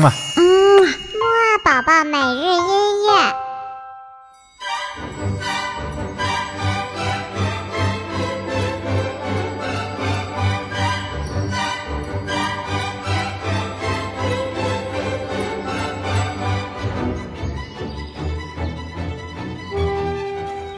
嗯嘛，嗯，木二宝宝每日音乐。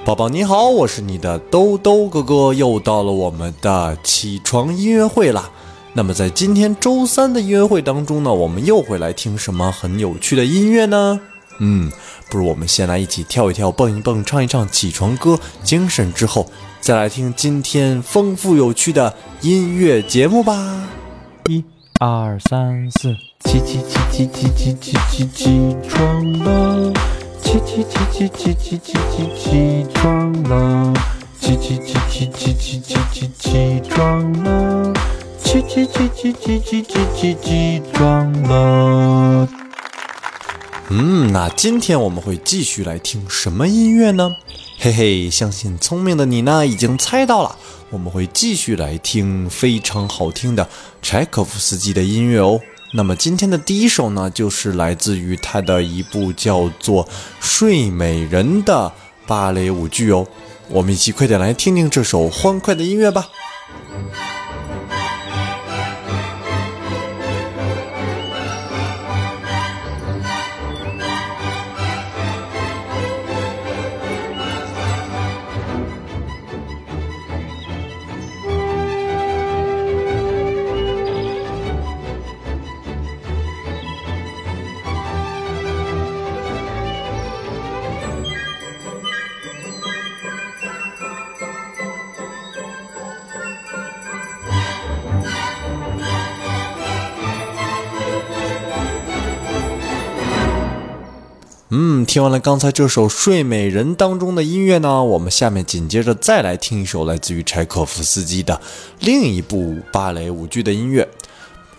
宝宝你好，我是你的兜兜哥哥，又到了我们的起床音乐会啦。那么在今天周三的音乐会当中呢，我们又会来听什么很有趣的音乐呢？嗯，不如我们先来一起跳一跳、蹦一蹦、唱一唱起床歌，精神之后再来听今天丰富有趣的音乐节目吧。一二三四，起起起起起起起起起床了，起起起起起起起起起床了，起起起起起起起起起床了，起起起起起起起起起床了。嗯，那今天我们会继续来听什么音乐呢？嘿嘿，相信聪明的你呢已经猜到了，我们会继续来听非常好听的柴可夫斯基的音乐哦。那么今天的第一首呢，就是来自于他的一部叫做《睡美人》的芭蕾舞剧哦。我们一起快点来听听这首欢快的音乐吧。嗯，听完了刚才这首《睡美人》当中的音乐呢，我们下面紧接着再来听一首来自于柴可夫斯基的另一部芭蕾舞剧的音乐。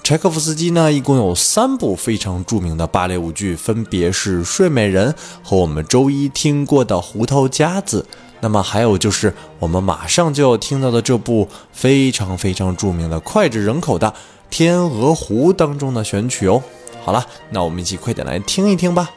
柴可夫斯基呢，一共有三部非常著名的芭蕾舞剧，分别是《睡美人》和我们周一听过的《胡桃夹子》，那么还有就是我们马上就要听到的这部非常非常著名的脍炙人口的《天鹅湖》当中的选曲哦。好了，那我们一起快点来听一听吧。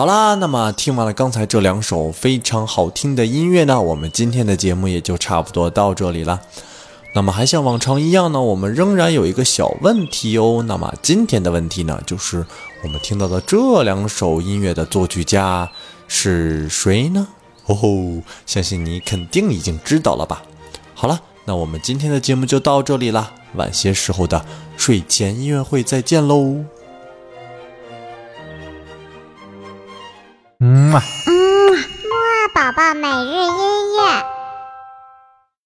好啦，那么听完了刚才这两首非常好听的音乐呢，我们今天的节目也就差不多到这里了。那么还像往常一样呢，我们仍然有一个小问题哦。那么今天的问题呢，就是我们听到的这两首音乐的作曲家是谁呢？哦吼，相信你肯定已经知道了吧。好了，那我们今天的节目就到这里啦，晚些时候的睡前音乐会再见喽。嗯嘛。嗯，木宝宝每日音乐。